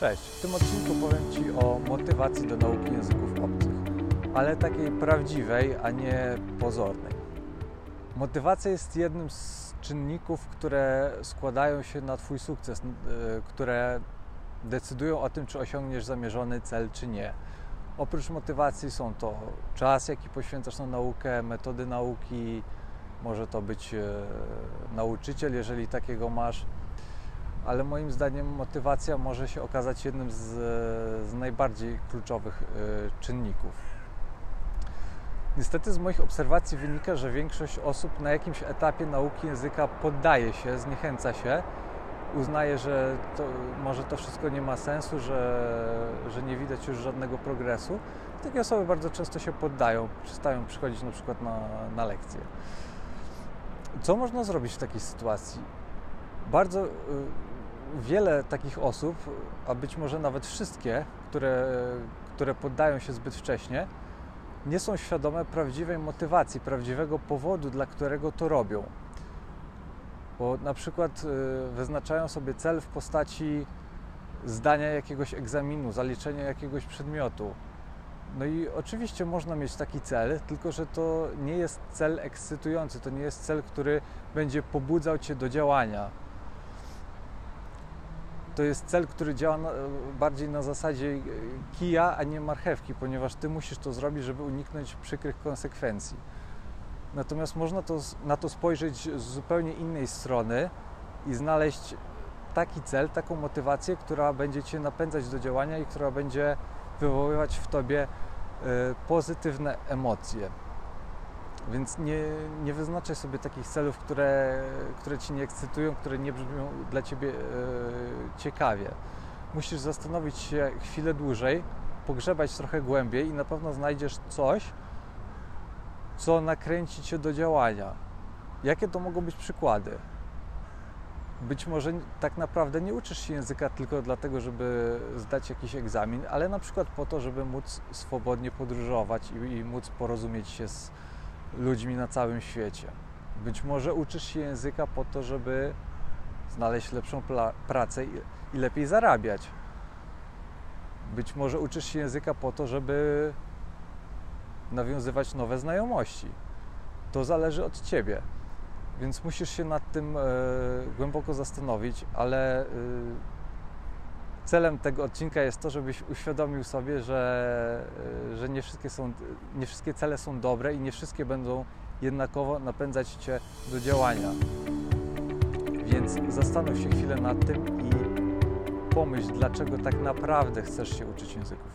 Cześć, w tym odcinku powiem Ci o motywacji do nauki języków obcych, ale takiej prawdziwej, a nie pozornej. Motywacja jest jednym z czynników, które składają się na Twój sukces, y, które decydują o tym, czy osiągniesz zamierzony cel, czy nie. Oprócz motywacji są to czas, jaki poświęcasz na naukę, metody nauki, może to być e, nauczyciel, jeżeli takiego masz ale moim zdaniem motywacja może się okazać jednym z, z najbardziej kluczowych y, czynników. Niestety z moich obserwacji wynika, że większość osób na jakimś etapie nauki języka poddaje się, zniechęca się, uznaje, że to, może to wszystko nie ma sensu, że, że nie widać już żadnego progresu. Takie osoby bardzo często się poddają, przestają przychodzić na przykład na, na lekcje. Co można zrobić w takiej sytuacji? Bardzo y, wiele takich osób, a być może nawet wszystkie, które, które poddają się zbyt wcześnie, nie są świadome prawdziwej motywacji, prawdziwego powodu, dla którego to robią. Bo na przykład y, wyznaczają sobie cel w postaci zdania jakiegoś egzaminu, zaliczenia jakiegoś przedmiotu. No i oczywiście można mieć taki cel, tylko że to nie jest cel ekscytujący, to nie jest cel, który będzie pobudzał cię do działania. To jest cel, który działa bardziej na zasadzie e, kija, a nie marchewki, ponieważ ty musisz to zrobić, żeby uniknąć przykrych konsekwencji. Natomiast można to, na to spojrzeć z zupełnie innej strony i znaleźć taki cel, taką motywację, która będzie cię napędzać do działania i która będzie wywoływać w tobie e, pozytywne emocje. Więc nie, nie wyznaczaj sobie takich celów, które, które ci nie ekscytują, które nie brzmią dla ciebie e, ciekawie. Musisz zastanowić się chwilę dłużej, pogrzebać trochę głębiej i na pewno znajdziesz coś, co nakręci cię do działania. Jakie to mogą być przykłady? Być może tak naprawdę nie uczysz się języka tylko dlatego, żeby zdać jakiś egzamin, ale na przykład po to, żeby móc swobodnie podróżować i, i móc porozumieć się z ludźmi na całym świecie. Być może uczysz się języka po to, żeby znaleźć lepszą pracę i, i lepiej zarabiać. Być może uczysz się języka po to, żeby nawiązywać nowe znajomości. To zależy od ciebie. Więc musisz się nad tym e, głęboko zastanowić, ale e, celem tego odcinka jest to, żebyś uświadomił sobie, że, e, że nie, wszystkie są, nie wszystkie cele są dobre i nie wszystkie będą jednakowo napędzać cię do działania. Więc zastanów się chwilę nad tym i pomyśl, dlaczego tak naprawdę chcesz się uczyć języków.